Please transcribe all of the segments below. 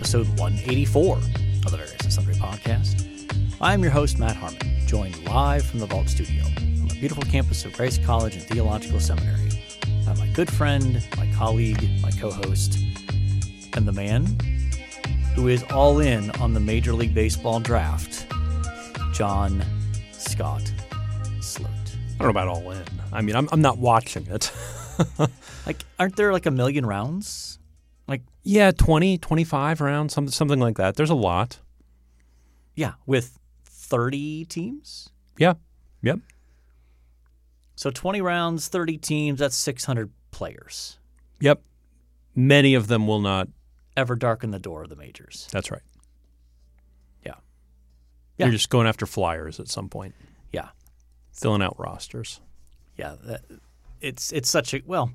episode 184 of the Various and Sundry podcast. I'm your host, Matt Harmon, joined live from the Vault Studio on the beautiful campus of Grace College and Theological Seminary by my good friend, my colleague, my co host, and the man who is all in on the Major League Baseball draft, John Scott Sloat. I don't know about all in. I mean, I'm, I'm not watching it. Like, aren't there like a million rounds? Like, yeah, 20, 25 rounds, something, something like that. There's a lot. yeah, with 30 teams? Yeah. Yep. So 20 rounds, 30 teams, that's 600 players. Yep. Many of them will not. Ever darken the door of the majors. That's right. Yeah. Yeah. You're just going after flyers at some point, Yeah. filling out rosters. Yeah. That, it's it's such a well,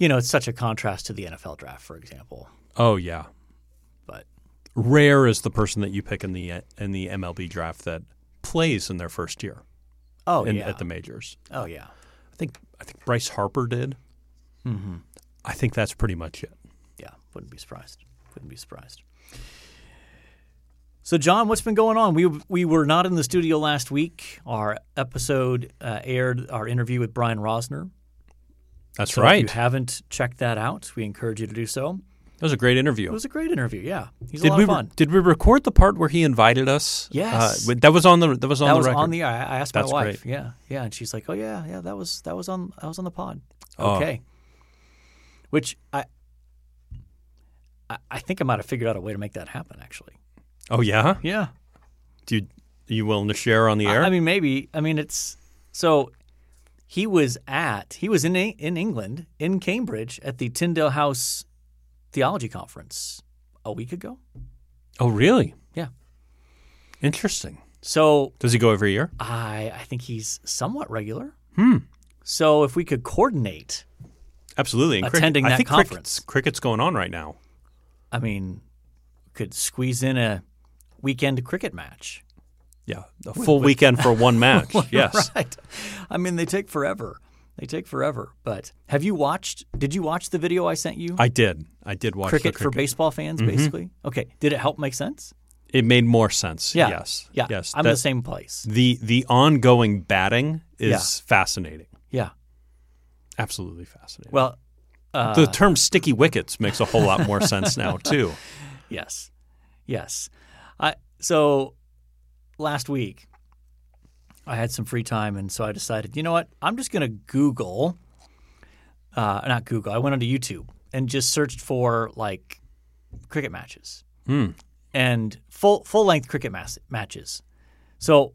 you know, it's such a contrast to the NFL draft, for example. Oh yeah. But Rare is the person that you pick in the in the MLB draft that plays in their first year oh in, yeah. at the majors. oh yeah. I think I think Bryce Harper did. Mm-hmm. I think that's pretty much it. Yeah. Wouldn't be surprised. Wouldn't be surprised. So, John, what's been going on? We we were not in the studio last week. Our episode uh, aired our interview with Brian Rosner. That's So right. If you haven't checked that out, we encourage you to do so. That was a great interview. It was a great interview. Yeah, he's a did lot we of fun. did we record the part where he invited us? Yes. Uh, that was on the that was on that the was record. on the. I I asked That's my wife. Yeah, yeah, and she's like, "Oh yeah, yeah, that was that was on that was on the pod." Oh. Okay. Which I, I I think I might have figured out a way to make that happen. Actually. oh yeah. Yeah. Do you, are you willing to share on the I, air? I mean, maybe. I mean, it's so. He was at. He was in in England in Cambridge at the Tyndale House Theology Conference a week ago. oh really? Yeah. Interesting. So Does he go every year? I I think he's somewhat regular. Hmm. So if we could coordinate, Absolutely. And Attending I that think conference. Cricket's, cricket's going on right now. I mean, could squeeze in a weekend cricket match. Yeah, a full weekend for one match. yes. Right. I mean, they take forever. They take forever. But have you watched? Did you watch the video I sent you? I did. I did watch cricket, the for cricket. Mm-hmm. baseball fans, basically. Okay. Did it help make sense? It made more sense. Yeah. Yes. Yeah. Yes. I'm That- the same place. the the ongoing batting is Yeah. fascinating. Yeah. Absolutely fascinating. Well, uh, the term sticky wickets makes a whole lot more sense now too. Yes, yes. I so last week I had some free time, and so I decided, you know what? I'm just going to Google, uh, not Google. I went onto YouTube and just searched for like cricket matches Hmm. and full full length cricket mas- matches. So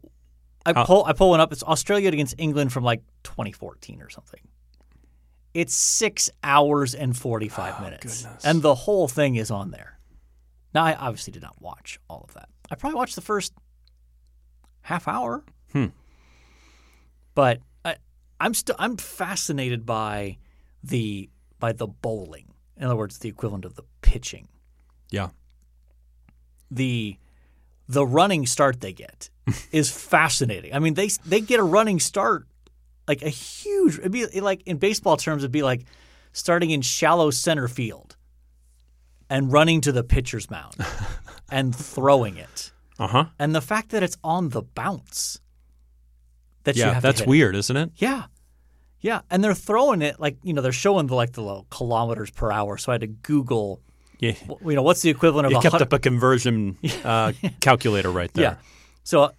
I Uh, pull I pull one up. It's Australia against England from like 2014 or something. It's six hours and 45 minutes, goodness. and the whole thing is on there. Now I obviously did not watch all of that. I probably watched the first half hour, Hmm. but I, I'm still I'm fascinated by the by the bowling. In other words, the equivalent of the pitching Yeah. the the running start they get is fascinating. I mean, they they get a running start like a huge. It'd be like in baseball terms, it'd be like starting in shallow center field and running to the pitcher's mound and throwing it, Uh huh. and the fact that it's on the bounce that you Yeah, that's weird, isn't it? Yeah. Yeah, and they're throwing it like you know they're showing the like the little kilometers per hour. So I had to Google, Yeah. you know, what's the equivalent of You a kept hun- up a conversion uh, calculator right there. Yeah. So,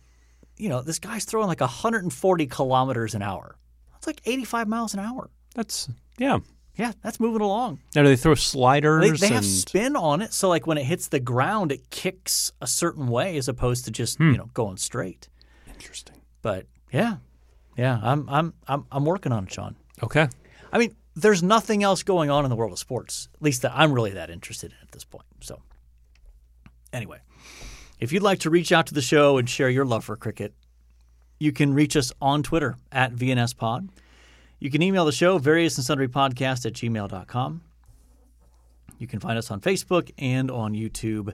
you know, this guy's throwing like 140 kilometers an hour. That's like 85 miles an hour. That's yeah. Yeah, that's moving along. Now do they throw sliders They, they have spin on it, so like when it hits the ground, it kicks a certain way as opposed to just Hmm. you know going straight. interesting. But yeah, yeah, I'm I'm I'm I'm working on it, Sean. Okay. I mean, there's nothing else going on in the world of sports, at least that I'm really that interested in at this point. So, anyway, if you'd like to reach out to the show and share your love for cricket, you can reach us on Twitter at VNSPod. You can email the show, various and sundry podcast at gmail.com. You can find us on Facebook and on YouTube.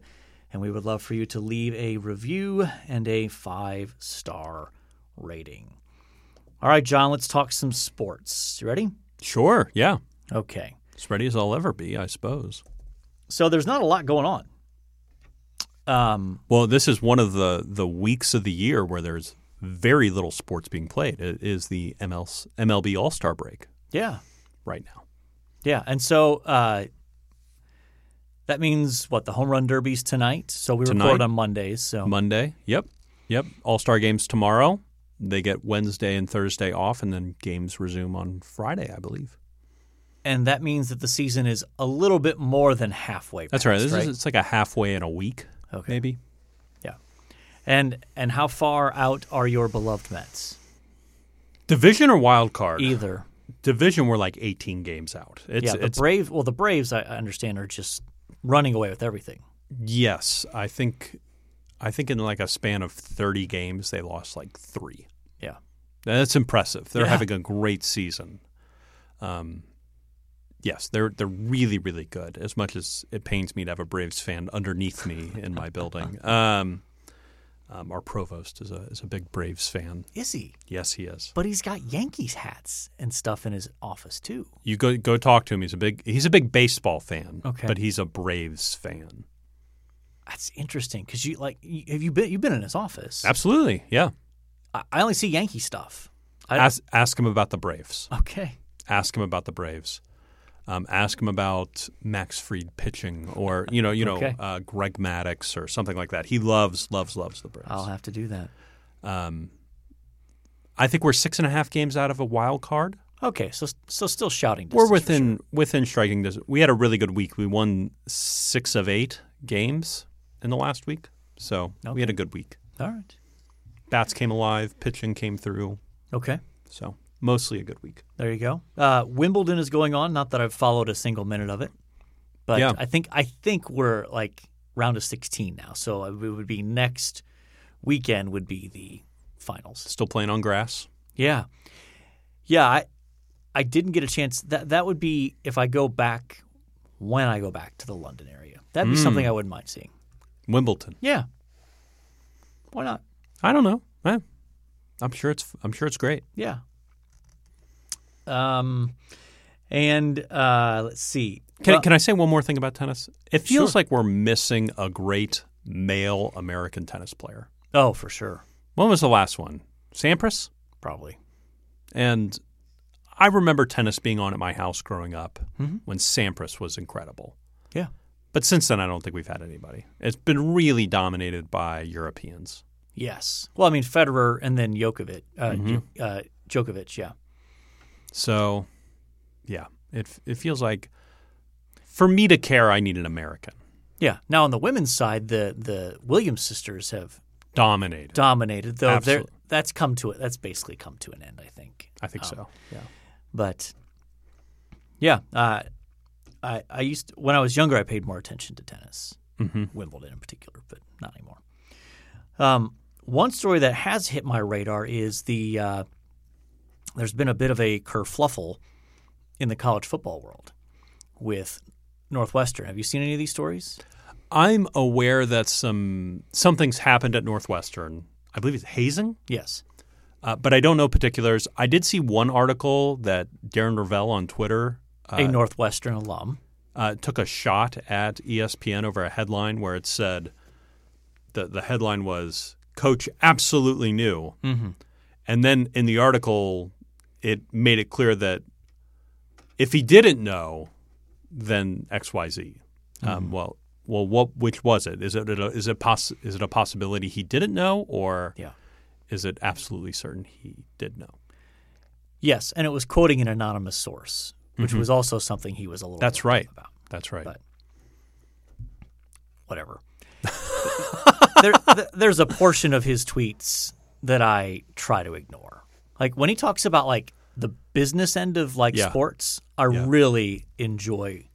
And we would love for you to leave a review and a five star rating. All right, John, let's talk some sports. You ready? Sure. Yeah. Okay. As ready as I'll ever be, I suppose. so there's not a lot going on. Um, Well, this is one of the the weeks of the year where there's very little sports being played. It is the ML, MLB All Star break yeah, right now. yeah, and so uh, that means what the home run derby's tonight. So we Tonight? record on Mondays. So Monday. Yep. Yep. All Star games tomorrow. They get Wednesday and Thursday off, and then games resume on Friday, I believe. and that means that the season is a little bit more than halfway. That's right. This right? is it's like a halfway in a week, Okay. maybe. And and how far out are your beloved Mets? Division or wild card? Either. Division, we're like 18 games out. It's, yeah, the it's Braves. Well, the Braves, I I understand, are just running away with everything. yes. I think, I think in like a span of 30 games, they lost like three. Yeah. That's impressive. They're Yeah. having a great season. Um, yes, they're they're really really good. As much as it pains me to have a Braves fan underneath me in my building, um, um, our provost is a is a big Braves fan. Is he? Yes, he is. But he's got Yankees hats and stuff in his office too. You go go talk to him. He's a big he's a big baseball fan. Okay. but he's a Braves fan. That's interesting because you like you- have you been you've been in his office? Absolutely, yeah. I, I only see Yankee stuff. I, Ask ask him about the Braves. okay. ask him about the Braves. Um, ask him about Max Fried pitching, or you know, you know, Okay. uh, Greg Maddux, or something like that. He loves, loves, loves the Braves. I'll have to do that. Um, I think we're six and a half games out of a wild card. Okay, so so still shouting. We're within sure. within striking distance. We had a really good week. We won six of eight games in the last week, so we had a good week. All right. Bats came alive, pitching came through, Okay. so mostly a good week. There you go. Uh, Wimbledon is going on. Not that I've followed a single minute of it, but Yeah. I think I think we're like round of 16 now. So it would be next weekend would be the finals. Still playing on grass. Yeah, yeah. I I didn't get a chance. That that would be if I go back when I go back to the London area. That'd be something I wouldn't mind seeing. Wimbledon. Yeah. Why not? I don't know. Eh, I'm sure it's I'm sure it's great. Yeah. Um, and uh, let's see. Can, Well- can I say one more thing about tennis? It feels Sure. like we're missing a great male American tennis player. oh, for sure, When was the last one? Sampras? probably. And I remember tennis being on at my house growing up Mm-hmm. when Sampras was incredible. Yeah. But since then, I don't think we've had anybody. It's been really dominated by Europeans. Yes. Well, I mean Federer and then Djokovic. Uh, Mm-hmm. Uh, Djokovic. Yeah. So, yeah, it, it feels like for me to care, I need an American. Yeah. Now on the women's side, the the Williams sisters have Dominated. dominated. Though that's come to it. That's basically come to an end. I think. I think Um, so. Yeah. But yeah, uh, I I used to, when I was younger, I paid more attention to tennis, Mm-hmm. Wimbledon in particular, but not anymore. Um, one story that has hit my radar is the uh, there's been a bit of a kerfluffle in the college football world with Northwestern. Have you seen any of these stories? I'm aware that some something's happened at Northwestern. I believe it's hazing, Yes. uh, but I don't know particulars. I did see one article that Darren Rovell on Twitter a Northwestern alum. uh, took a shot at ESPN over a headline where it said the the headline was "Coach absolutely knew," Mm-hmm. and then in the article it made it clear that if he didn't know, then X Y Z. Um, well, well, what which was it? Is it a, is it poss- is it a possibility he didn't know, or Yeah. is it absolutely certain he did know? Yes, and it was quoting an anonymous source, which was also something he was a little. Mm-hmm. That's right. about. That's right. But- whatever. there, there's a portion of his tweets that I try to ignore. Like when he talks about like the business end of like Yeah. sports, I Yeah. really enjoy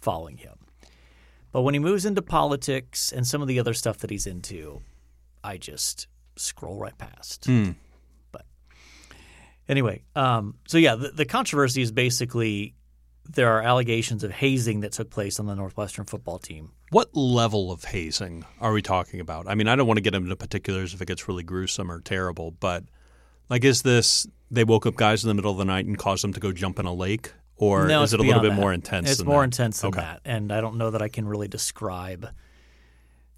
following him. But when he moves into politics and some of the other stuff that he's into, I just scroll right past. Hmm. But anyway, um, so yeah, the, the controversy is basically there are allegations of hazing that took place on the Northwestern football team. What level of hazing are we talking about? I mean, I don't want to get into particulars if it gets really gruesome or terrible, but like, is this they woke up guys in the middle of the night and caused them to go jump in a lake, or no, is it a little bit that. more intense? It's than more that? intense than Okay. that, and I don't know that I can really describe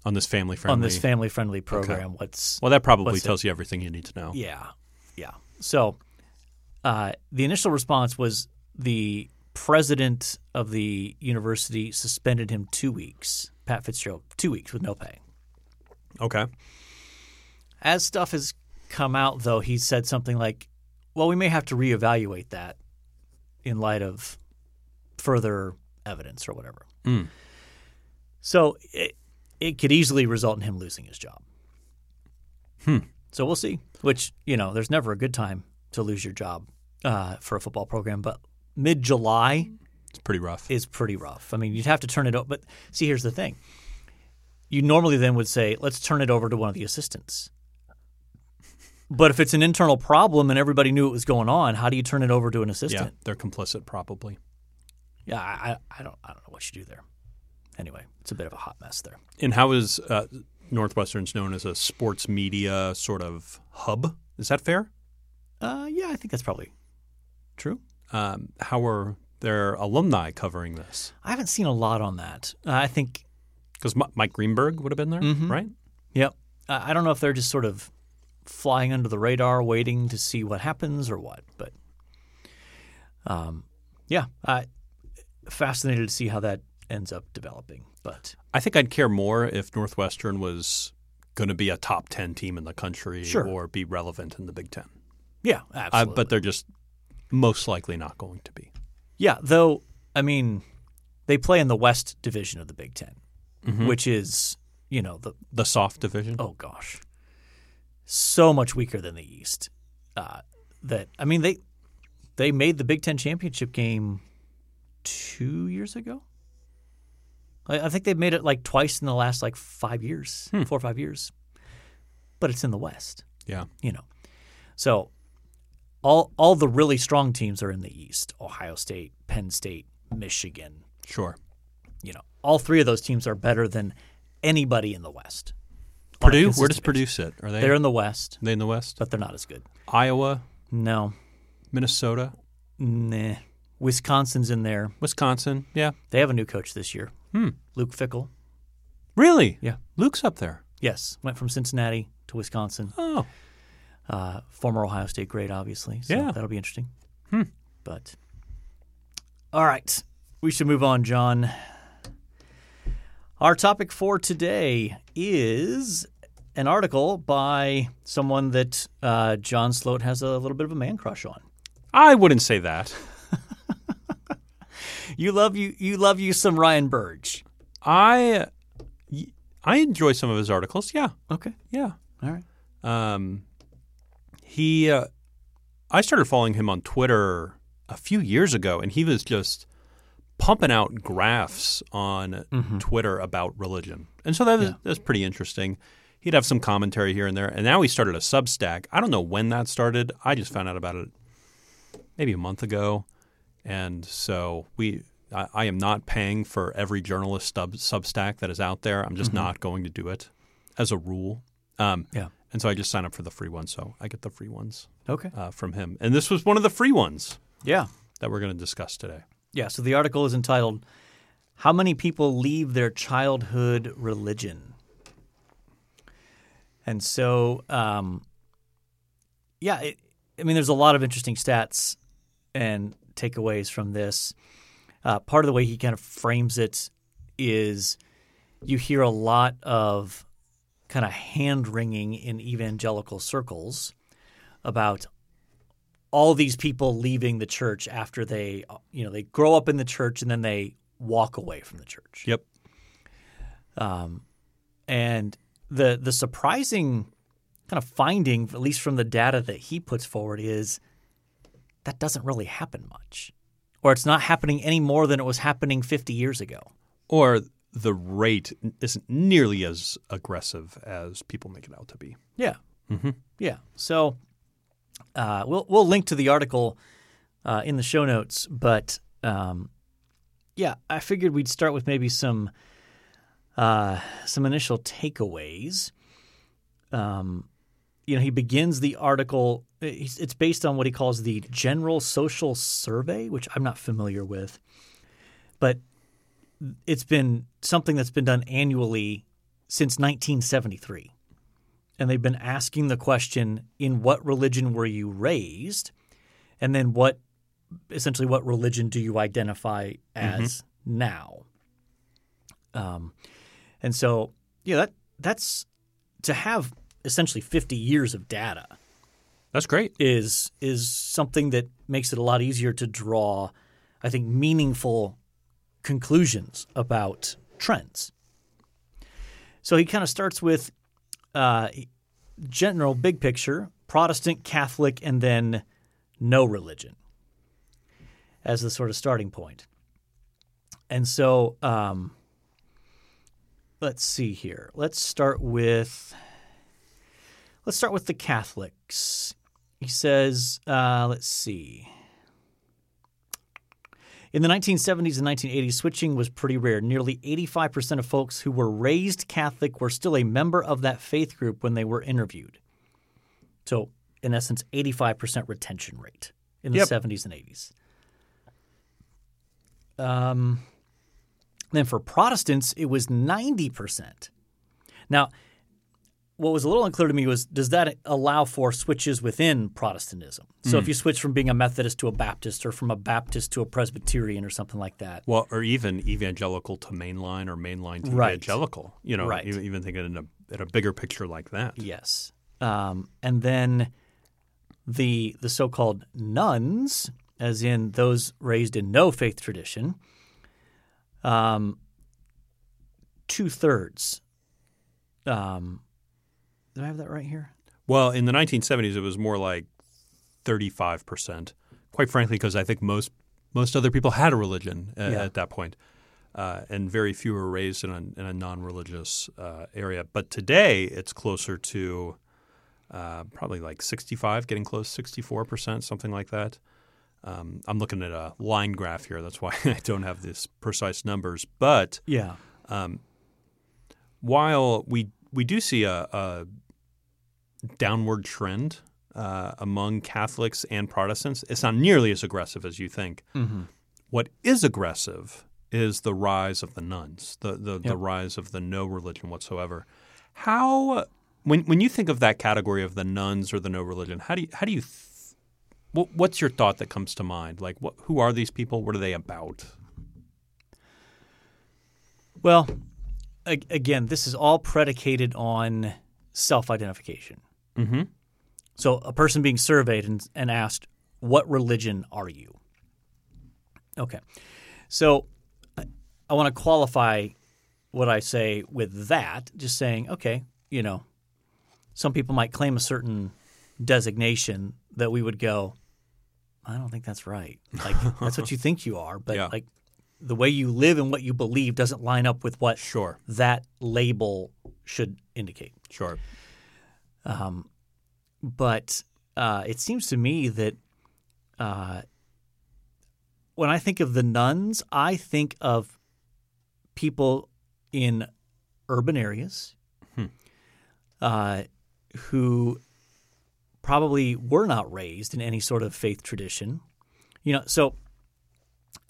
on this family friendly. on this family-friendly program what's well, that probably what's it? tells you everything you need to know. Yeah, yeah. So uh, the initial response was the president of the university suspended him two weeks. Pat Fitzgerald, two weeks with no pay. Okay. As stuff has come out, though, he said something like, "Well, we may have to reevaluate that in light of further evidence or whatever." Mm. So it, it could easily result in him losing his job. Hmm. So we'll see. Which you know, there's never a good time to lose your job uh, for a football program, but mid July It's pretty rough. is pretty rough. I mean, you'd have to turn it over. But see, here's the thing: you normally then would say, "Let's turn it over to one of the assistants." But if it's an internal problem and everybody knew it was going on, how do you turn it over to an assistant? yeah, they're complicit probably. Yeah, I, I, don't, I don't know what you do there. Anyway, it's a bit of a hot mess there. And how is uh, Northwestern's known as a sports media sort of hub? Is that fair? Uh, yeah, I think that's probably true. Um, how are their alumni covering this? I haven't seen a lot on that. Uh, I think, Because Mike Greenberg would have been there, Mhm. right? yep. I don't know if they're just sort of flying under the radar, waiting to see what happens or what. But, um, yeah, I fascinated to see how that ends up developing. But I think I'd care more if Northwestern was going to be a top 10 team in the country Sure. or be relevant in the Big Ten. yeah, Uh, absolutely. but they're just most likely not going to be. yeah, though I mean, they play in the West Division of the Big 10 which is you know the The soft division? oh gosh, so much weaker than the East. Uh, that I mean they they made the Big Ten championship game two years ago. I, I think they've made it like twice in the last like five years, four or five years. But it's in the West, Yeah. you know. So all all the really strong teams are in the East: Ohio State, Penn State, Michigan. Sure. You know, all three of those teams are better than anybody in the West. Purdue? Where does Purdue sit? Are they, They're in the West, they in the West? but they're not as good. Iowa, No, Minnesota, nah. Wisconsin's in there. Wisconsin. Yeah. They have a new coach this year, Hmm. Luke Fickell. Really? Yeah. Luke's up there. Yes, went from Cincinnati to Wisconsin. Oh. Uh, former Ohio State great, obviously. So Yeah. that'll be interesting. Hmm. But all right, we should move on, John. Our topic for today is an article by someone that uh, John Sloat has a little bit of a man crush on. I wouldn't say that. You love you you love you some Ryan Burge. I I enjoy some of his articles. Yeah. Okay, Yeah. all right. Um, he, uh, I started following him on Twitter a few years ago, and he was just pumping out graphs on Twitter about religion, and so that was, Yeah. that was pretty interesting. He'd have some commentary here and there, and now he started a Substack. I don't know when that started. I just found out about it maybe a month ago, and so we. I, I am not paying for every journalist sub, Substack that is out there. I'm just not going to do it as a rule. Um, Yeah. and so I just sign up for the free one. So I get the free ones Okay. uh, from him. And this was one of the free ones Yeah. that we're going to discuss today. Yeah, so the article is entitled How Many People Leave Their Childhood Religion? And so, um, yeah, it, I mean, there's a lot of interesting stats and takeaways from this. Uh, part of the way he kind of frames it is you hear a lot of kind of hand wringing in evangelical circles about all these people leaving the church after they you know they grow up in the church and then they walk away from the church Yep. um, and the the surprising kind of finding at least from the data that he puts forward is that doesn't really happen much or it's not happening any more than it was happening 50 years ago Or the rate isn't nearly as aggressive as people make it out to be. Yeah. Mm-hmm. Yeah. So uh, we'll we'll link to the article uh, in the show notes, but um, yeah, I figured we'd start with maybe some uh, some initial takeaways. Um, you know, he begins the article It's it's based on what he calls the General Social Survey, which I'm not familiar with, but it's been something that's been done annually since 1973. And they've been asking the question in what religion were you raised? And then what essentially what religion do you identify as now? Um, and so, yeah, that that's to have essentially 50 years of data That's great. is is something that makes it a lot easier to draw, I think, meaningful conclusions about trends. So he kind of starts with uh, general big picture, Protestant, Catholic, and then no religion as the sort of starting point. And so um, let's see here. Let's start with let's start with the Catholics. He says, uh, let's see. In the 1970s and 1980s, switching was pretty rare. Nearly 85% of folks who were raised Catholic were still a member of that faith group when they were interviewed. So, in essence, 85% retention rate in the Yep. 70s and 80s. Um, then for Protestants, it was 90%. Now, what was a little unclear to me was does that allow for switches within Protestantism? So if you switch from being a Methodist to a Baptist or from a Baptist to a Presbyterian or something like that. Well, or even evangelical to mainline or mainline to Right. evangelical. You know, Right. even, thinking in a, in a bigger picture like that. Yes. Um, and then the the so-called nones, as in those raised in no faith tradition, um, two thirds. Um, did I have that right here? Well, in the 1970s, it was more like 35%. Quite frankly, because I think most most other people had a religion uh, Yeah. at that point, uh, and very few were raised in a, in a non-religious uh, area. But today, it's closer to uh, probably like 65, getting close, 64%, something like that. Um, I'm looking at a line graph here. That's why I don't have this precise numbers. But Yeah. while we we do see a, a downward trend uh, among Catholics and Protestants, it's not nearly as aggressive as you think. What is aggressive is the rise of the nones, the the, the rise of the no religion whatsoever. How when when you think of that category of the nones or the no religion, how do you how do you th- what, what's your thought that comes to mind? Like, what, who are these people? What are they about? Well, again, this is all predicated on self-identification. Mm-hmm. So a person being surveyed and, and asked, "What religion are you?" Okay, so I, want to qualify what I say with that, just saying, okay, you know, some people might claim a certain designation that we would go, I don't think that's right. Like that's what you think you are, but Yeah. like the way you live and what you believe doesn't line up with what Sure, that label should indicate. sure. But uh, it seems to me that uh, when I think of the nones, I think of people in urban areas uh, who probably were not raised in any sort of faith tradition. You know, so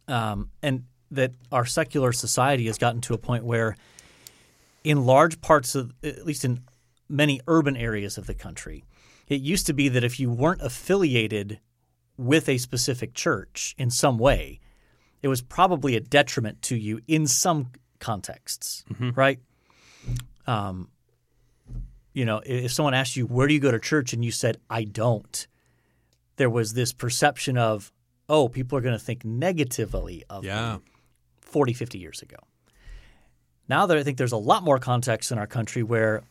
um, and that our secular society has gotten to a point where, in large parts of, at least in many urban areas of the country, it used to be that if you weren't affiliated with a specific church in some way, it was probably a detriment to you in some contexts, right? Um, you know, if someone asked you, where do you go to church? And you said, I don't, there was this perception of, oh, people are going to think negatively of me. Yeah. 40, 50 years ago. Now that I think there's a lot more context in our country where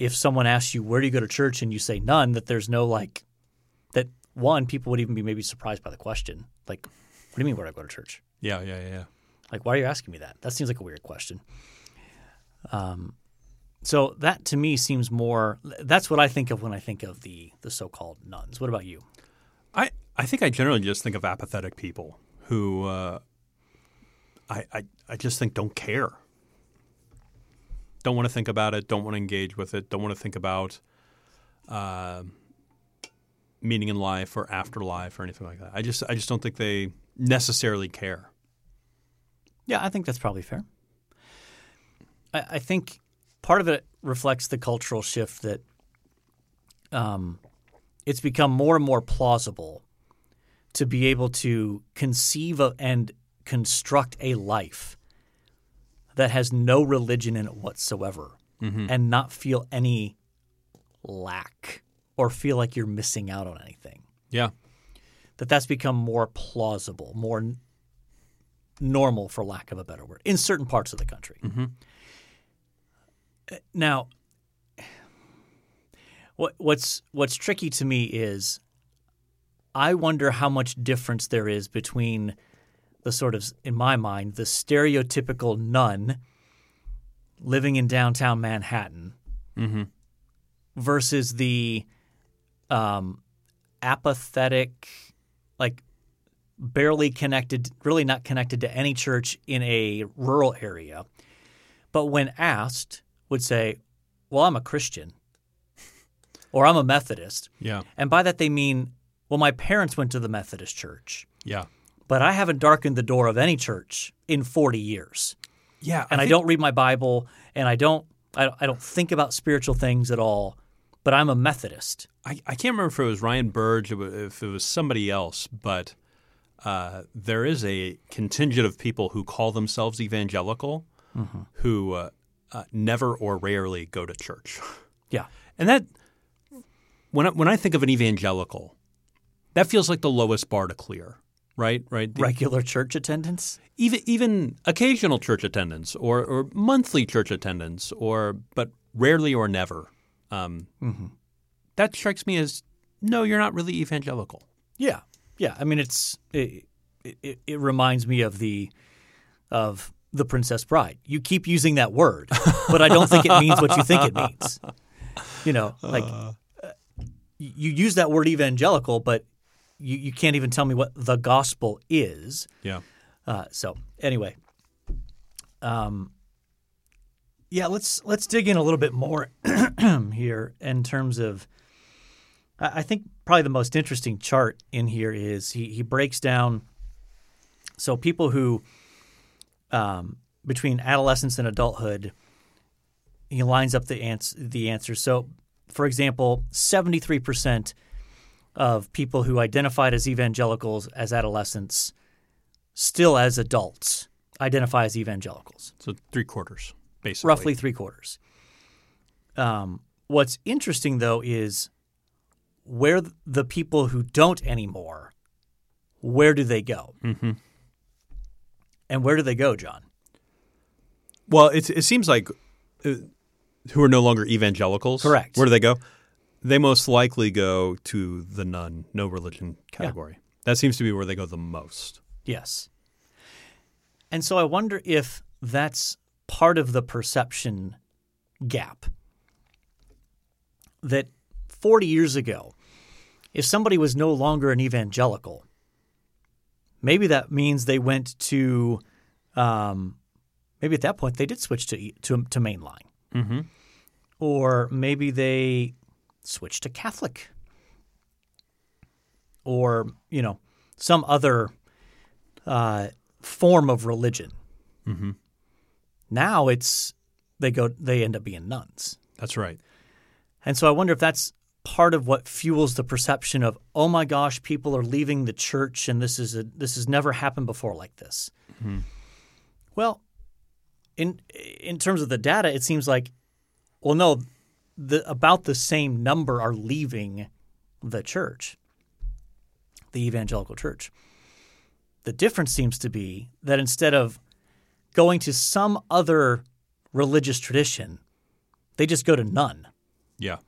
if someone asks you, where do you go to church? And you say none, that there's no like, that one, people would even be maybe surprised by the question. Like, what do you mean, where do I go to church? Yeah, yeah, yeah, yeah. Like, why are you asking me that? That seems like a weird question. Um, so that to me seems more, that's what I think of when I think of the, the so called nones. What about you? I, I think I generally just think of apathetic people who uh, I, I I just think don't care. Don't want to think about it. Don't want to engage with it. Don't want to think about uh, meaning in life or afterlife or anything like that. I just I just don't think they necessarily care. Yeah, I think that's probably fair. I, I think part of it reflects the cultural shift that um, it's become more and more plausible to be able to conceive of and construct a life that has no religion in it whatsoever and not feel any lack or feel like you're missing out on anything. Yeah. That that's become more plausible, more n- normal, for lack of a better word, in certain parts of the country. Uh, Now, what, what's what's tricky to me is, I wonder how much difference there is between the sort of, in my mind, the stereotypical nun living in downtown Manhattan versus the um, apathetic, like barely connected, really not connected to any church in a rural area. But when asked, would say, Well, I'm a Christian or I'm a Methodist. Yeah. And by that they mean, Well, my parents went to the Methodist church, Yeah. But I haven't darkened the door of any church in 40 years. Yeah. And I, don't read my Bible and I don't, I, I don't think about spiritual things at all, but I'm a Methodist. I, I can't remember if it was Ryan Burge or if it was somebody else, but uh, there is a contingent of people who call themselves evangelical who uh, uh, never or rarely go to church. Yeah. And that, when I, when I think of an evangelical, that feels like the lowest bar to clear, right? Right. The- Regular church attendance? even even occasional church attendance or, or monthly church attendance or but rarely or never. Um, That strikes me as no, you're not really evangelical. Yeah, yeah. I mean, it's it, it, it reminds me of the of the Princess Bride. You keep using that word, but I don't think it means what you think it means. You know, like uh, you use that word evangelical, but you, you can't even tell me what the gospel is. Yeah. Uh, so anyway, um, yeah, let's let's dig in a little bit more here in terms of. I I think probably the most interesting chart in here is he he breaks down. So people who, um, between adolescence and adulthood, he lines up the ans- the answers. So, for example, seventy three percent of people who identified as evangelicals as adolescents still as adults identify as evangelicals, So three quarters, basically. roughly three quarters. Um, what's interesting, though, is where the people who don't anymore, where do they go? Mm-hmm. And where do they go, John? Well, it, it seems like uh, who are no longer evangelicals. Correct. Where do they go? They most likely go to the none, no religion category. That seems to be where they go the most. Yes. And so I wonder if that's part of the perception gap. That 40 years ago, if somebody was no longer an evangelical, maybe that means they went to, um, maybe at that point they did switch to to, to mainline, mm-hmm. or maybe they switched to Catholic, or you know some other uh, form of religion. Mm-hmm. Now it's they go they end up being nones, That's right. and so I wonder if that's part of what fuels the perception of oh my gosh people are leaving the church and this is a this has never happened before like this. Well, in in terms of the data, it seems like well no, the about the same number are leaving the church, the evangelical church. The difference seems to be that instead of going to some other religious tradition, they just go to none. Yeah.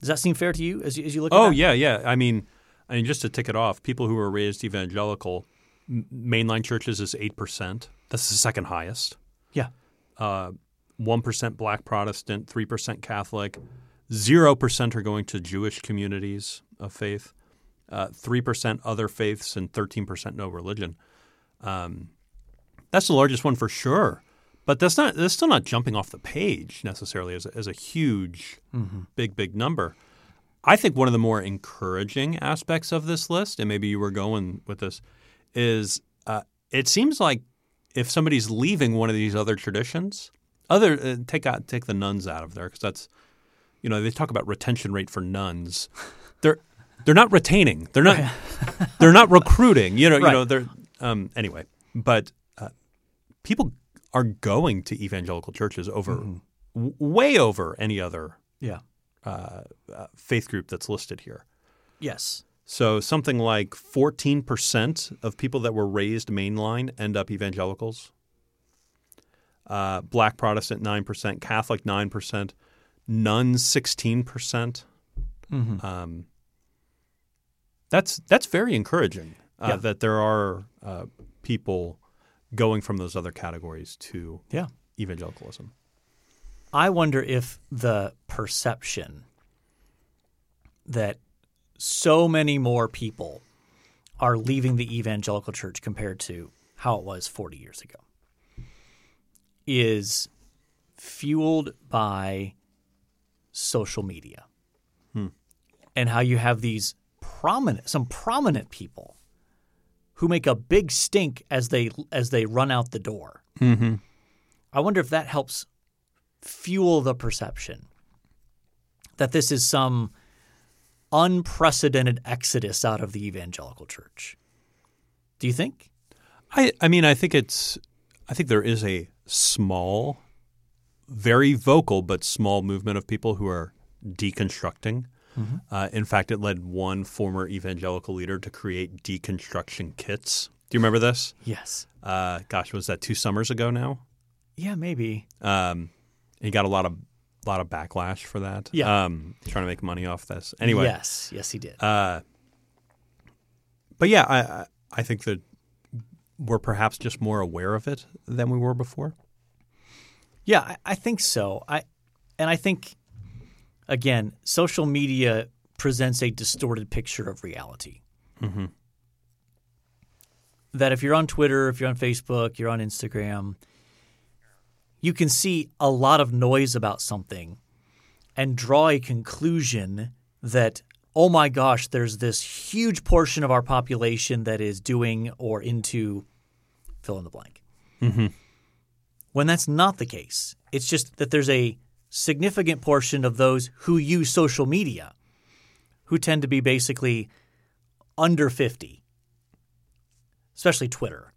Does that seem fair to you as you, as you look oh, yeah, yeah. I mean, I mean, just to tick it off, people who were raised evangelical, mainline churches is 8%. That's the second highest. Yeah. Uh, 1% black Protestant, 3% Catholic, 0% are going to Jewish communities of faith, uh, 3% other faiths, and 13% no religion. Um, that's the largest one for sure. But that's not that's still not jumping off the page necessarily as a, as a huge, mm-hmm. big, big number. I think one of the more encouraging aspects of this list, and maybe you were going with this, is uh, it seems like if somebody's leaving one of these other traditions – other uh, take out take the nuns out of there because that's you know they talk about retention rate for nuns. They're they're not retaining. They're not they're not recruiting. You know you know they're um, anyway. But uh, people are going to evangelical churches over w- way over any other Yeah. uh, uh, faith group that's listed here. Yes. So something like 14% of people that were raised mainline end up evangelicals. Uh, Black Protestant 9%, Catholic 9%, nones 16%. percent Um, that's that's very encouraging uh, Yeah. that there are uh, people going from those other categories to Yeah. evangelicalism. I wonder if the perception that so many more people are leaving the evangelical church compared to how it was 40 years ago is fueled by social media hmm. and how you have these prominent some prominent people who make a big stink as they as they run out the door. Mm-hmm. I wonder if that helps fuel the perception that this is some unprecedented exodus out of the evangelical church. Do you think? I, I mean, I think it's, I think there is a small, very vocal but small movement of people who are deconstructing. Uh, in fact, it led one former evangelical leader to create deconstruction kits. Do you remember this? Yes. Uh, gosh, was that two summers ago now? Yeah, maybe. Um, he got a lot of lot of backlash for that. Yeah. um, trying to make money off this. Anyway, Yes. Yes, he did. uh, but yeah, I I- I think that we're perhaps just more aware of it than we were before. Yeah, I, I think so. I and I think again, social media presents a distorted picture of reality. Mm-hmm. That if you're on Twitter, if you're on Facebook, you're on Instagram, you can see a lot of noise about something and draw a conclusion that oh my gosh, there's this huge portion of our population that is doing or into fill in the blank when that's not the case. It's just that there's a significant portion of those who use social media who tend to be basically under 50, especially Twitter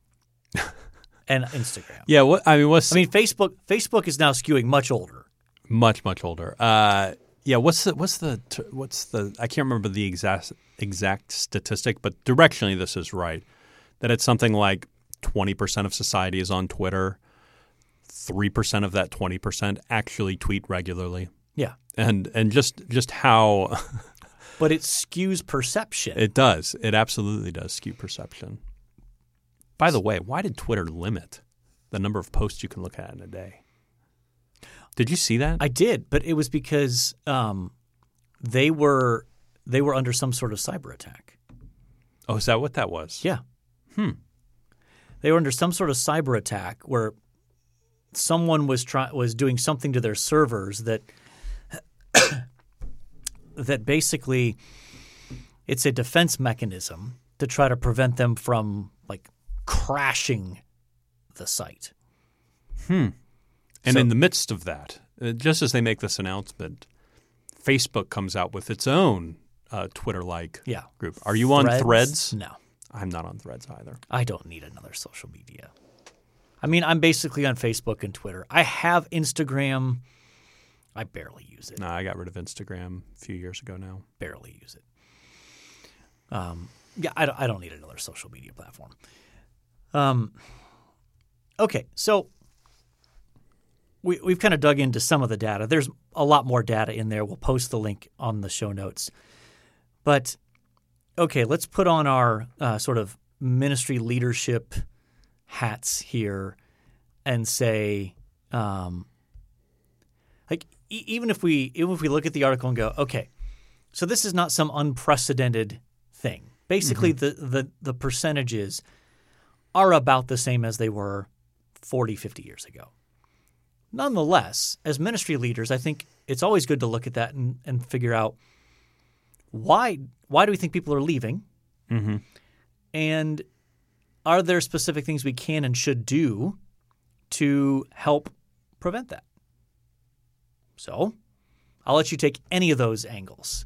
and Instagram. Yeah, what I mean, what's I mean, Facebook Facebook is now skewing much older. much much older. Uh, yeah, what's the what's the what's the I can't remember the exact exact statistic, but directionally this is right. That it's something like twenty percent of society is on Twitter. Three percent of that twenty percent actually tweet regularly, Yeah. and and just just how But it skews perception. it does, it absolutely does skew perception. By the way, why did Twitter limit the number of posts you can look at in a day? Did you see that? I did, but it was because um, they were they were under some sort of cyber attack. oh, is that what that was? Yeah. Hmm. They were under some sort of cyber attack where someone was try- was doing something to their servers that that basically it's a defense mechanism to try to prevent them from like crashing the site. And So- in the midst of that, uh, just as they make this announcement, Facebook comes out with its own uh, Twitter-like Yeah. group. Are you on Threads? No. I'm not on Threads either. I don't need another social media. I mean, I'm basically on Facebook and Twitter. I have Instagram. I barely use it. No, I got rid of Instagram a few years ago now. barely use it. Um, yeah, I don't, I don't need another social media platform. Um, okay, so we, we've kind of dug into some of the data. There's a lot more data in there. We'll post the link on the show notes. But okay, let's put on our uh, sort of ministry leadership hats here and say, um, like, e- even if we even if we look at the article and go, okay, so this is not some unprecedented thing. Basically, the, the, the percentages are about the same as they were 40, 50 years ago. Nonetheless, as ministry leaders, I think it's always good to look at that and, and figure out why why do we think people are leaving? Mm-hmm. And are there specific things we can and should do to help prevent that? So, I'll let you take any of those angles.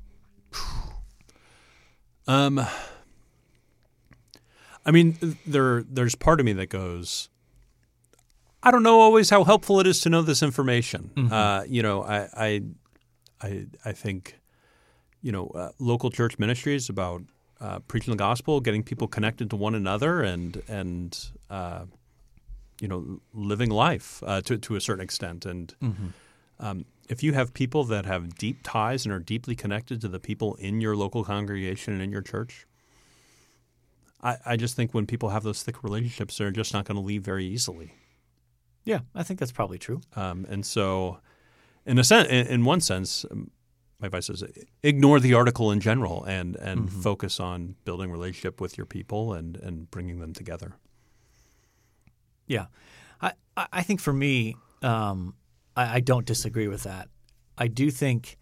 Um, I mean, there there's part of me that goes, I don't know always how helpful it is to know this information. Uh, you know, I I I, I think, you know, uh, local church ministry is about uh, preaching the gospel, getting people connected to one another, and and uh, you know, living life uh, to to a certain extent. And um, if you have people that have deep ties and are deeply connected to the people in your local congregation and in your church, I, I just think when people have those thick relationships, they're just not going to leave very easily. Yeah, I think that's probably true. Um, and so, in a sense, in, in one sense, um, my advice is ignore the article in general and and focus on building relationship with your people and and bringing them together. Yeah, I I I think for me, um, I, I don't disagree with that. I do think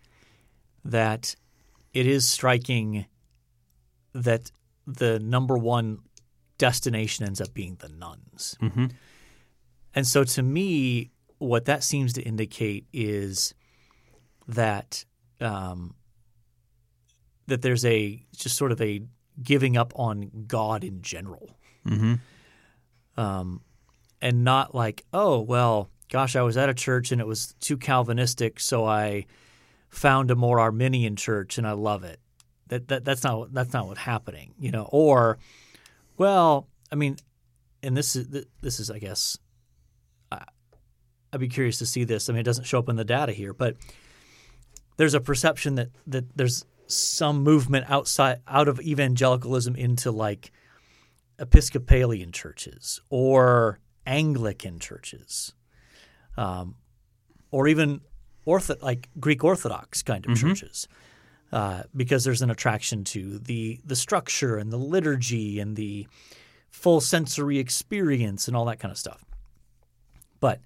that it is striking that the number one destination ends up being the nones, Mm-hmm. And so to me, what that seems to indicate is that um, that there's a just sort of a giving up on God in general Mm-hmm. um, and not like, oh, well, gosh, I was at a church and it was too Calvinistic, so I found a more Arminian church and I love it. That, that that's not that's not what's happening, you know. Or, well, I mean, and this is this is, I guess, I'd be curious to see this. I mean, it doesn't show up in the data here, but there's a perception that that there's some movement outside out of evangelicalism into like Episcopalian churches or Anglican churches, um, or even ortho, like Greek Orthodox kind of churches, uh, because there's an attraction to the the structure and the liturgy and the full sensory experience and all that kind of stuff. But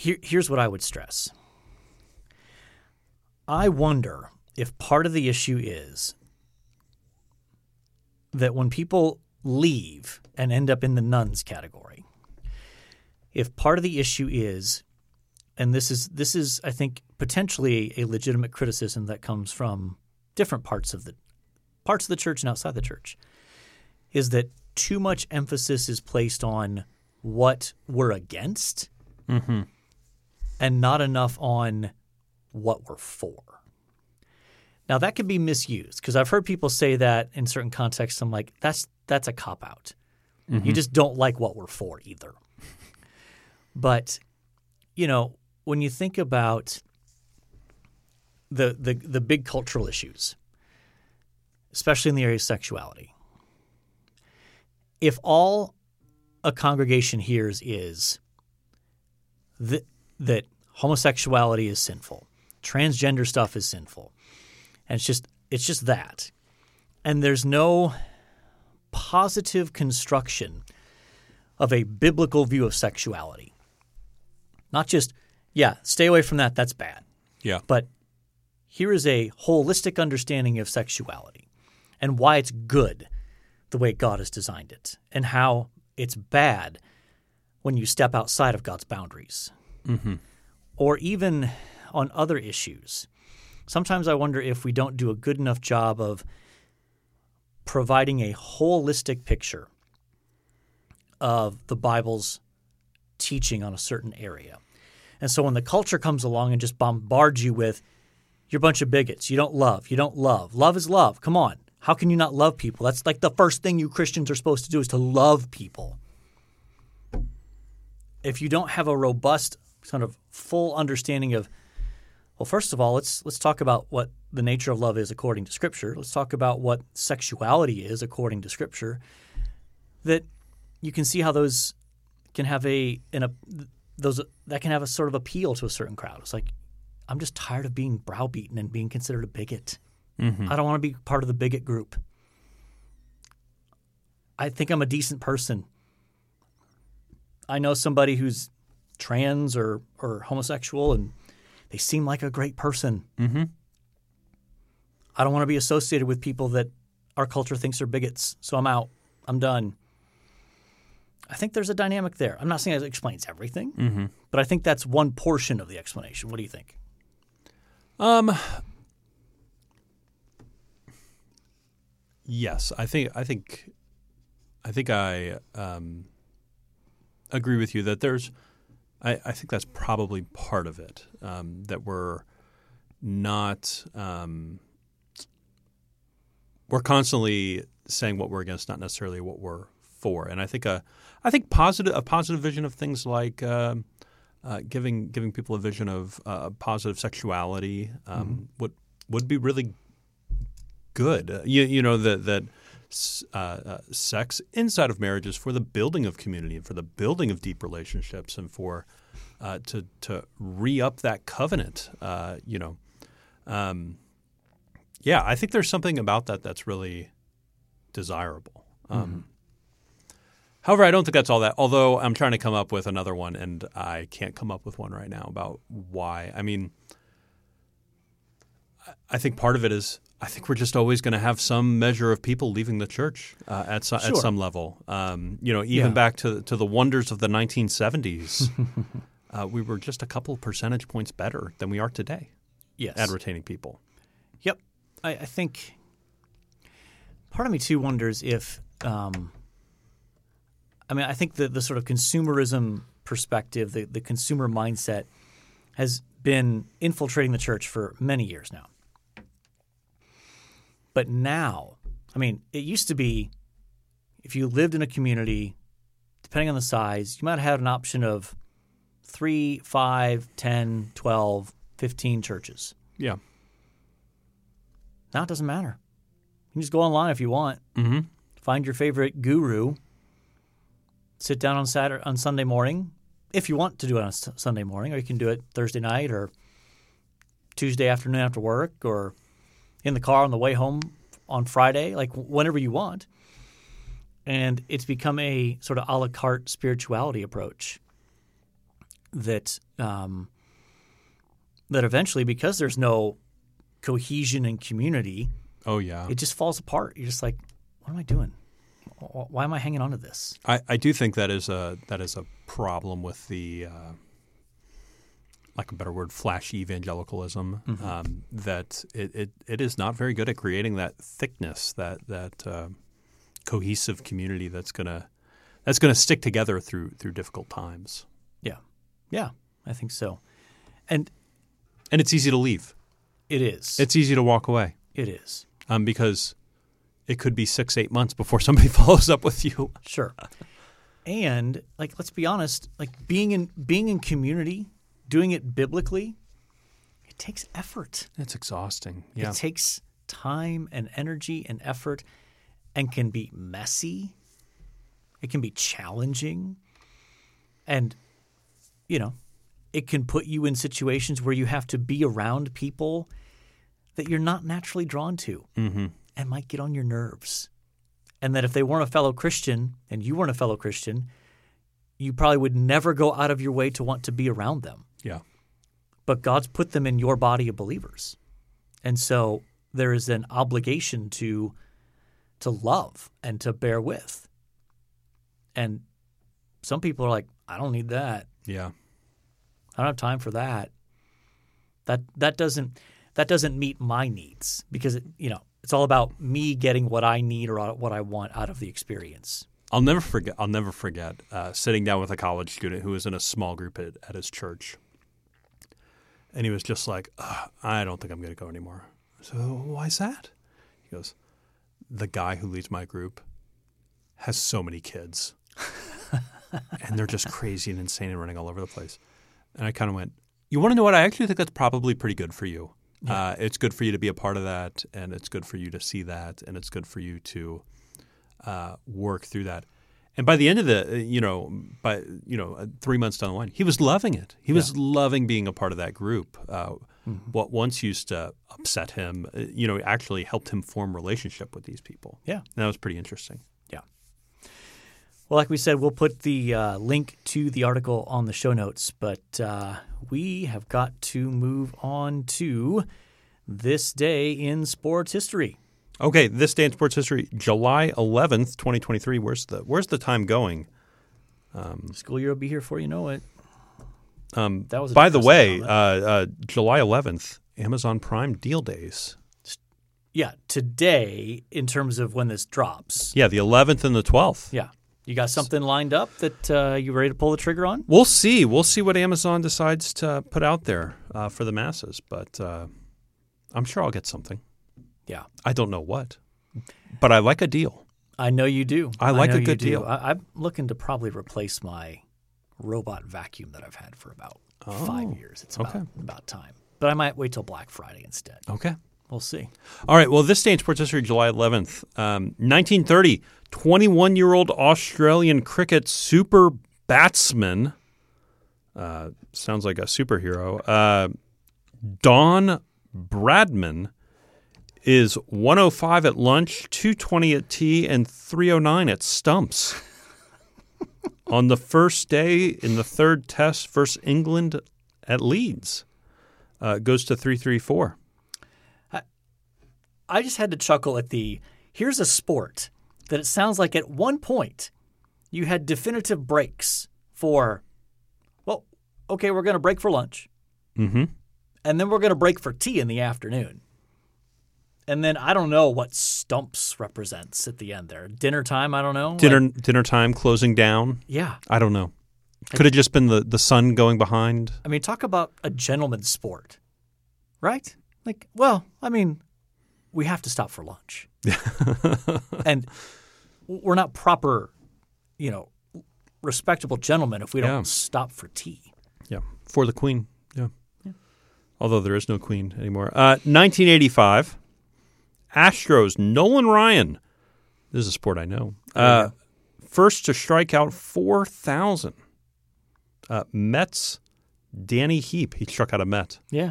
here, here's what I would stress. I wonder if part of the issue is that when people leave and end up in the nones category, if part of the issue is, and this is this is I think potentially a legitimate criticism that comes from different parts of the parts of the church and outside the church, is that too much emphasis is placed on what we're against mm-hmm. And not enough on what we're for. Now that can be misused because I've heard people say that in certain contexts. I'm like, that's that's a cop out. Mm-hmm. You just don't like what we're for either. But you know, when you think about the the the big cultural issues, especially in the area of sexuality, if all a congregation hears is that, that homosexuality is sinful, transgender stuff is sinful, and it's just it's just that, and there's no positive construction of a biblical view of sexuality. Not just yeah, stay away from that. That's bad. Yeah. But here is a holistic understanding of sexuality and why it's good the way God has designed it, and how it's bad when you step outside of God's boundaries. Mm-hmm. Or even on other issues. Sometimes I wonder if we don't do a good enough job of providing a holistic picture of the Bible's teaching on a certain area. And so when the culture comes along and just bombards you with, you're a bunch of bigots, you don't love, you don't love. Love is love. Come on. How can you not love people? That's like the first thing you Christians are supposed to do is to love people. If you don't have a robust, sort of full understanding of, well, first of all, let's let's talk about what the nature of love is according to Scripture. Let's talk about what sexuality is according to Scripture. That you can see how those can have a in a those that can have a sort of appeal to a certain crowd. It's like I'm just tired of being browbeaten and being considered a bigot. Mm-hmm. I don't want to be part of the bigot group. I think I'm a decent person. I know somebody who's trans or or homosexual and they seem like a great person. Mm-hmm. I don't want to be associated with people that our culture thinks are bigots, so I'm out. I'm done. I think there's a dynamic there. I'm not saying it explains everything, Mm-hmm. but I think that's one portion of the explanation. What do you think? Um. Yes, I think I think I think I um, agree with you that there's. I, I think that's probably part of it um, that we're not. Um, we're constantly saying what we're against, not necessarily what we're for, and I think a, I think positive a positive vision of things like. um uh, giving giving people a vision of uh, positive sexuality um, would would be really good. Uh, you, you know that that uh, uh, sex inside of marriages for the building of community and for the building of deep relationships and for uh, to to re up that covenant. Uh, you know, um, yeah, I think there's something about that that's really desirable. Um, However, I don't think that's all that. Although I'm trying to come up with another one, and I can't come up with one right now about why. I mean, I think part of it is I think we're just always going to have some measure of people leaving the church uh, at so, Sure. at some level. Um, you know, even Yeah. back to to the wonders of the 1970s, uh, we were just a couple percentage points better than we are today Yes. at retaining people. Yep. I, I think part of me too wonders if, um, I mean, I think the, the sort of consumerism perspective, the, the consumer mindset has been infiltrating the church for many years now. But now, I mean, it used to be if you lived in a community, depending on the size, you might have had an option of three, five, 10, 12, 15 churches. Yeah. Now it doesn't matter. You can just go online if you want. Mm-hmm. Find your favorite guru. Sit down on Saturday on Sunday morning, if you want to do it on S- Sunday morning, or you can do it Thursday night or Tuesday afternoon after work, or in the car on the way home on Friday, like whenever you want. And it's become a sort of a la carte spirituality approach that um, that eventually, because there's no cohesion and community, Oh yeah. it just falls apart. You're just like, what am I doing? Why am I hanging on to this? I, I do think that is a that is a problem with the uh, like a better word flashy evangelicalism um, that it, it, it is not very good at creating that thickness that that uh, cohesive community that's gonna that's gonna stick together through through difficult times Yeah, yeah, I think so. And and it's easy to leave it is. it's easy to walk away it is. um, because it could be six eight months before somebody follows up with you Sure. And like, let's be honest. Like being in being in community, doing it biblically, it takes effort. it's exhausting yeah It takes time and energy and effort, and can be messy. It can be challenging, and you know, it can put you in situations where you have to be around people that you're not naturally drawn to mm-hmm. and might get on your nerves. And that if they weren't a fellow Christian and you weren't a fellow Christian, you probably would never go out of your way to want to be around them. Yeah But God's put them in your body of believers. And so there is an obligation to to love and to bear with. And some people are like, I don't need that. yeah I don't have time for that. That that doesn't that doesn't meet my needs because it, you know it's all about me getting what I need or what I want out of the experience. I'll never forget. I'll never forget uh, sitting down with a college student who was in a small group at, at his church, and he was just like, "I don't think I'm going to go anymore." So why is that? He goes, "The guy who leads my group has so many kids, and they're just crazy and insane and running all over the place." And I kind of went, "You want to know what? I actually think that's probably pretty good for you. Uh, it's good for you to be a part of that, and it's good for you to see that, and it's good for you to." uh, work through that. And by the end of the, uh, you know, by you know, uh, three months down the line, he was loving it. He was loving being a part of that group. Uh, What once used to upset him, uh, you know, actually helped him form relationship with these people. Yeah. And that was pretty interesting. Yeah. Well, like we said, we'll put the uh, link to the article on the show notes, but uh, we have got to move on to this day in sports history. Okay, this day in sports history, July 11th, 2023. Where's the Where's the time going? School year will be here before you know it. Um, That was by the way, uh, uh, July 11th, Amazon Prime deal days. Yeah, today in terms of when this drops. Yeah, the 11th and the 12th. Yeah, you got something lined up that uh, you ready to pull the trigger on? We'll see. We'll see what Amazon decides to put out there uh, for the masses, but uh, I'm sure I'll get something. Yeah, I don't know what, but I like a deal. I know you do. I like know a good deal. I, I'm looking to probably replace my robot vacuum that I've had for about five years. It's about, Oh, okay. about time. But I might wait till Black Friday instead. Okay. We'll see. All right. Well, this day in sports history, July 11th, um, 1930, 21 year old Australian cricket super batsman, uh, sounds like a superhero, uh, Don Bradman is 105 at lunch, 220 at tea, and 309 at stumps. On the first day in the third test versus England at Leeds, uh, goes to 334. I just had to chuckle at the here's a sport that it sounds like at one point you had definitive breaks for, well, okay, we're going to break for lunch. Mm-hmm. and then we're going to break for tea in the afternoon. And then I don't know what stumps represents at the end there. Dinner time, I don't know. dinner Like, dinner time closing down. yeah. I don't know. Could have just been the, the sun going behind. I mean, talk about a gentleman's sport, right? Like, well, I mean, we have to stop for lunch. and we're not proper, you know, respectable gentlemen if we don't Yeah. stop for tea. Yeah, for the queen. Yeah. Although there is no queen anymore. Uh, 1985, Astros Nolan Ryan. This is a sport I know. Uh, first to strike out 4,000. Uh, Mets Danny Heep. He struck out a Met. Yeah.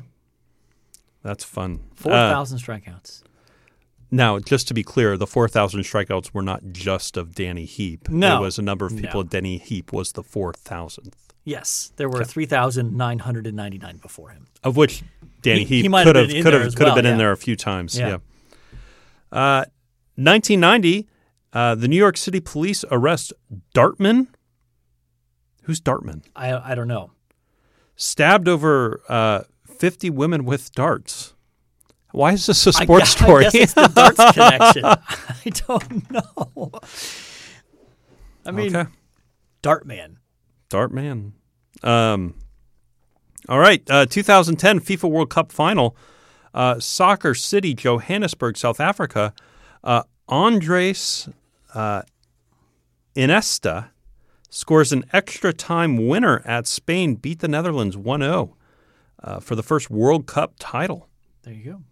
That's fun. 4,000 strikeouts. Now, just to be clear, the 4,000 strikeouts were not just of Danny Heep. No. It was a number of people. No. Danny Heep was the 4,000th, Yes. There were 3,999 before him. of which Danny He- Heep he could have have been in could there have could have well, been in there a few times. Yeah. Yeah. Uh, 1990, uh, the New York City police arrest Dartman. Who's Dartman? I, I don't know. Stabbed over uh, 50 women with darts. Why is this a sports gu- story? I guess it's the darts connection. I don't know. I mean, okay. Dartman. Dartman. Um, all right. Uh, 2010 FIFA World Cup final. Uh, Soccer City, Johannesburg, South Africa. Uh, Andres uh, Iniesta scores an extra time winner at Spain, beat the Netherlands 1 0 uh, for the first World Cup title. There you go.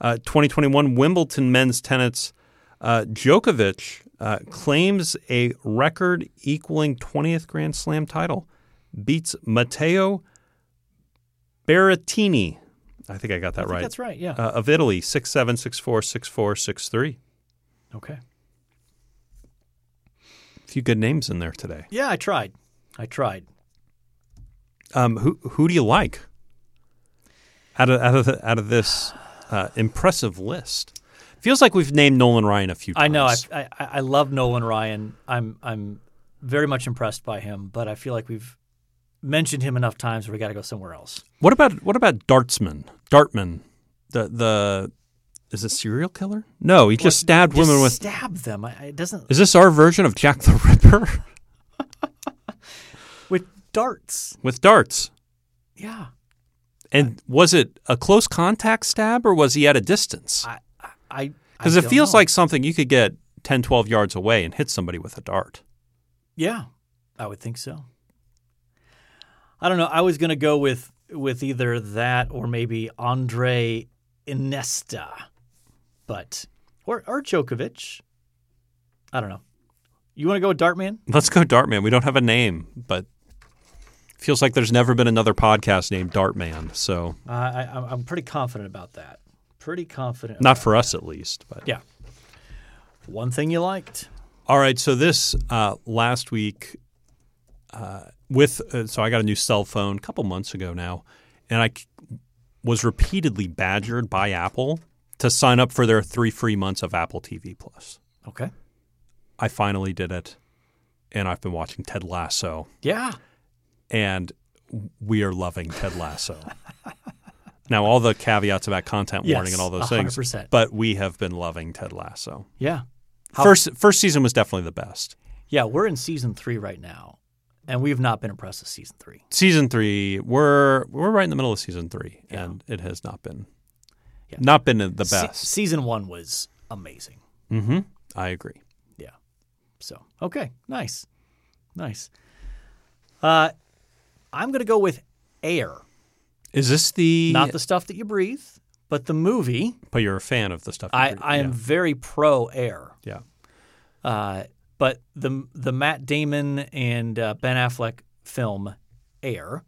Uh, 2021 Wimbledon men's tennis. Uh, Djokovic uh, claims a record equaling 20th Grand Slam title, beats Matteo Berrettini. I think I got that I think right. That's right. Yeah. Uh, of Italy, 6'7, 6'4, 6'4, 6'3. okay. A few good names in there today. Yeah, I tried. I tried. Um, who who do you like out of out of the, out of this uh, impressive list? Feels like we've named Nolan Ryan a few times. I know. I, I I love Nolan Ryan. I'm I'm very much impressed by him, but I feel like we've mentioned him enough times where we got to go somewhere else. What about what about Dartsman? Dartman, the the is a serial killer? No, he just stabbed Just women with. stab them. I, it doesn't Is this our version of Jack the Ripper with darts. with darts? Yeah. And was it a close contact stab or was he at a distance? I I Because I it feels know. like something you could get 10, 12 yards away and hit somebody with a dart. Yeah, I would think so. I don't know. I was going to go with with either that or maybe Andre Iniesta, but or or Djokovic. I don't know. You want to go with Dartman? Let's go Dartman. We don't have a name, but feels like there's never been another podcast named Dartman. So Uh, I, I'm- I'm pretty confident about that. Pretty confident. not for us at least. But Yeah. One thing you liked. All right. So this uh, last week, uh, with uh, so I got a new cell phone a couple months ago now, and I c- was repeatedly badgered by Apple to sign up for their three free months of Apple TV Plus. Okay. I finally did it, and I've been watching Ted Lasso, Yeah. and we are loving Ted Lasso. now, all the caveats about content warning Yes, and all those things, 100%. but we have been loving Ted Lasso. Yeah. How- First first season was definitely the best. Yeah, we're in season three right now, and we've not been impressed with season three. Season three, we're we're right in the middle of season three, and it has not been not been the Se- best. season one was amazing. mm-hmm. I agree. Yeah. So okay, nice, nice. Uh, I'm gonna go with Air, Is this the? not the stuff that you breathe, but the movie. but you're a fan of the stuff. you I read. I am very pro Air. Yeah. Uh, but the the Matt Damon and uh, Ben Affleck film Air,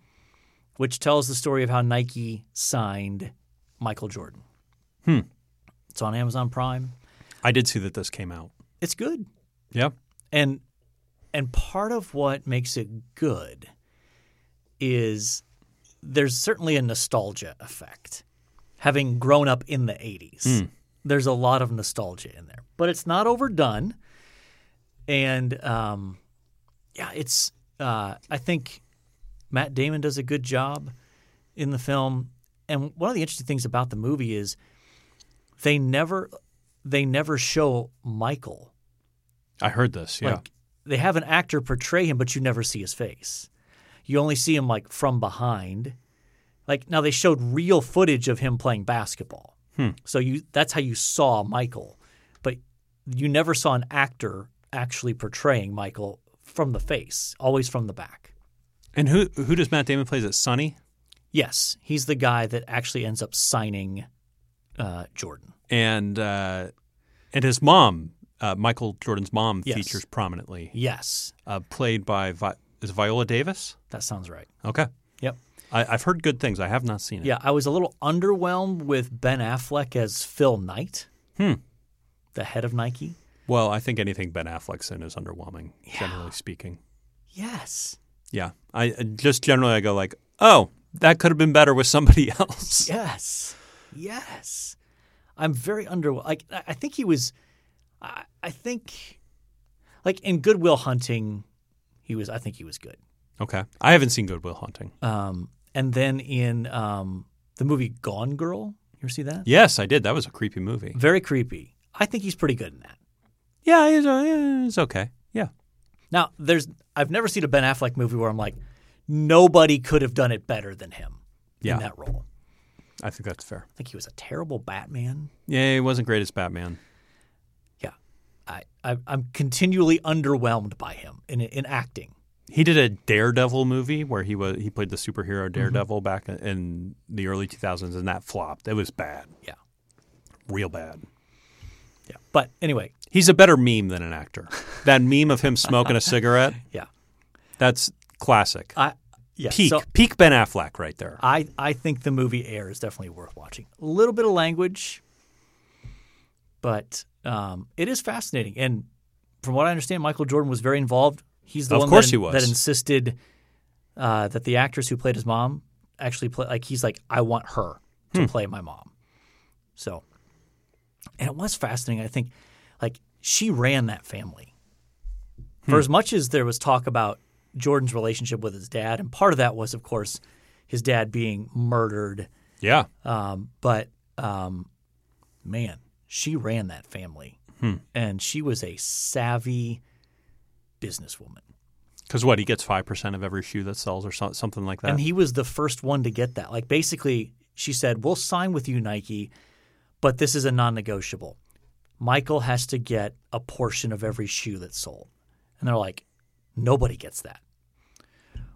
which tells the story of how Nike signed Michael Jordan. Hmm. It's on Amazon Prime. I did see that this came out. It's good. Yeah. and and part of what makes it good is there's certainly a nostalgia effect having grown up in the 80s there's a lot of nostalgia in there but it's not overdone and um, yeah it's uh, i think matt damon does a good job in the film and one of the interesting things about the movie is they never they never show michael I heard this. Yeah. like they have an actor portray him, but you never see his face. You only see him like from behind. Like now they showed real footage of him playing basketball. So you that's how you saw Michael. But you never saw an actor actually portraying Michael from the face, always from the back. and who who does Matt Damon play? Is it Sonny? Yes, he's the guy that actually ends up signing uh, Jordan. And uh, and his mom, uh, Michael Jordan's mom, Yes. features prominently, Yes, uh, played by Vi- is Viola Davis. that sounds right. Okay. Yep. I, I've heard good things. I have not seen it. Yeah, I was a little underwhelmed with Ben Affleck as Phil Knight, Hmm. the head of Nike. Well, I think anything Ben Affleck's in is underwhelming, generally speaking. Yes. Yeah. I just generally I go like, oh, that could have been better with somebody else. Yes. Yes. I'm very under. Like I I think he was. I, I think, like in Good Will Hunting, he was. I think he was good. Okay. I haven't seen Good Will Hunting. Um, and then in um, the movie Gone Girl, you ever see that? Yes, I did. That was a creepy movie. Very creepy. I think he's pretty good in that. Yeah, it's, uh, it's okay. Yeah. Now, there's. I've never seen a Ben Affleck movie where I'm like, nobody could have done it better than him Yeah. in that role. I think that's fair. I think he was a terrible Batman. Yeah, he wasn't great as Batman. Yeah, I, I I'm continually underwhelmed by him in in acting. He did a Daredevil movie where he was he played the Mm-hmm. superhero Daredevil back in- in the early 2000s, and that flopped. It was bad, Yeah, real bad. Yeah. But anyway, He's a better meme than an actor. That meme of him smoking a cigarette, yeah. that's classic. I yeah. Peak So peak Ben Affleck right there. I I think the movie Air is definitely worth watching. A little bit of language, but um, it is fascinating. And from what I understand, Michael Jordan was very involved. He's the Of one course that, he was. that insisted uh, that the actress who played his mom actually play. Like he's like, I want her to Hmm. play my mom. So, and it was fascinating. I think, like she ran that family. Hmm. For as much as there was talk about Jordan's relationship with his dad, and part of that was, of course, his dad being murdered. Yeah. Um, but um, man, she ran that family, and she was a savvy businesswoman. Because what? He gets 5% of every shoe that sells or so, something like that? And he was the first one to get that. Like basically, she said, "We'll sign with you, Nike, but this is a non-negotiable. Michael has to get a portion of every shoe that's sold." And they're like, "Nobody gets that."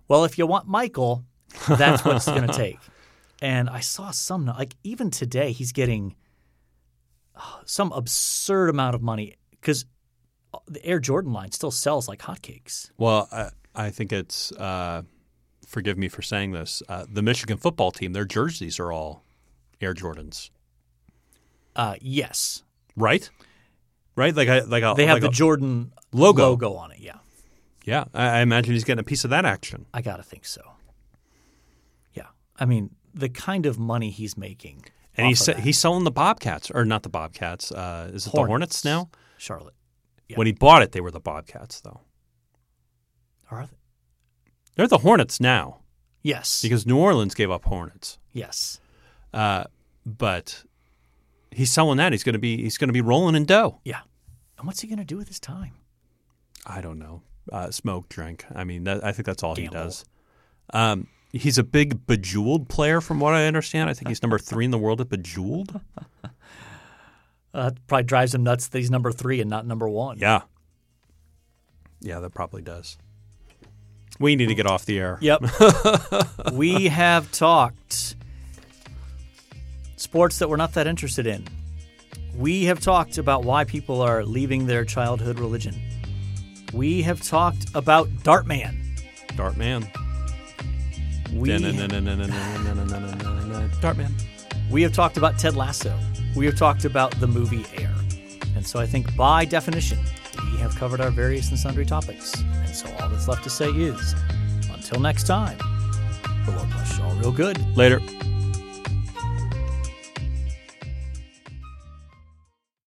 Well, if you want Michael, that's what it's going to take. And I saw some like even today he's getting uh, some absurd amount of money because the Air Jordan line still sells like hotcakes. well, I, I think it's, uh, forgive me for saying this, uh, the Michigan football team, their jerseys are all Air Jordans, Uh, yes, right? Right? Like, I, like a, they have like the a- Jordan logo. logo on it. Yeah. Yeah. I, I imagine he's getting a piece of that action. I gotta think so. Yeah, I mean the kind of money he's making. And he's se- he's selling the Bobcats, or not the Bobcats. Uh, is it the Hornets now? Charlotte. Yeah. When he bought it, they were the Bobcats, though. Are they? They're the Hornets now Yes. because New Orleans gave up Hornets. yes. Uh, but he's selling that. He's going to be he's going to be rolling in dough. Yeah. And what's he going to do with his time? I don't know. Uh, smoke, drink. I mean, that, I think that's all Gamble. he does. Um, he's a big bejeweled player, from what I understand. I think he's number three in the world at bejeweled. Uh, probably drives him nuts that he's number three and not number one. Yeah, yeah, that probably does. We need to get off the air. Yep. we have talked sports that we're not that interested in. We have talked about why people are leaving their childhood religion. We have talked about Dartman. Dartman. We, Dartman. we have talked about Ted Lasso. We have talked about the movie Air. And so I think by definition, we have covered our various and sundry topics. And so all that's left to say is until next time, the Lord bless you all real good. Later.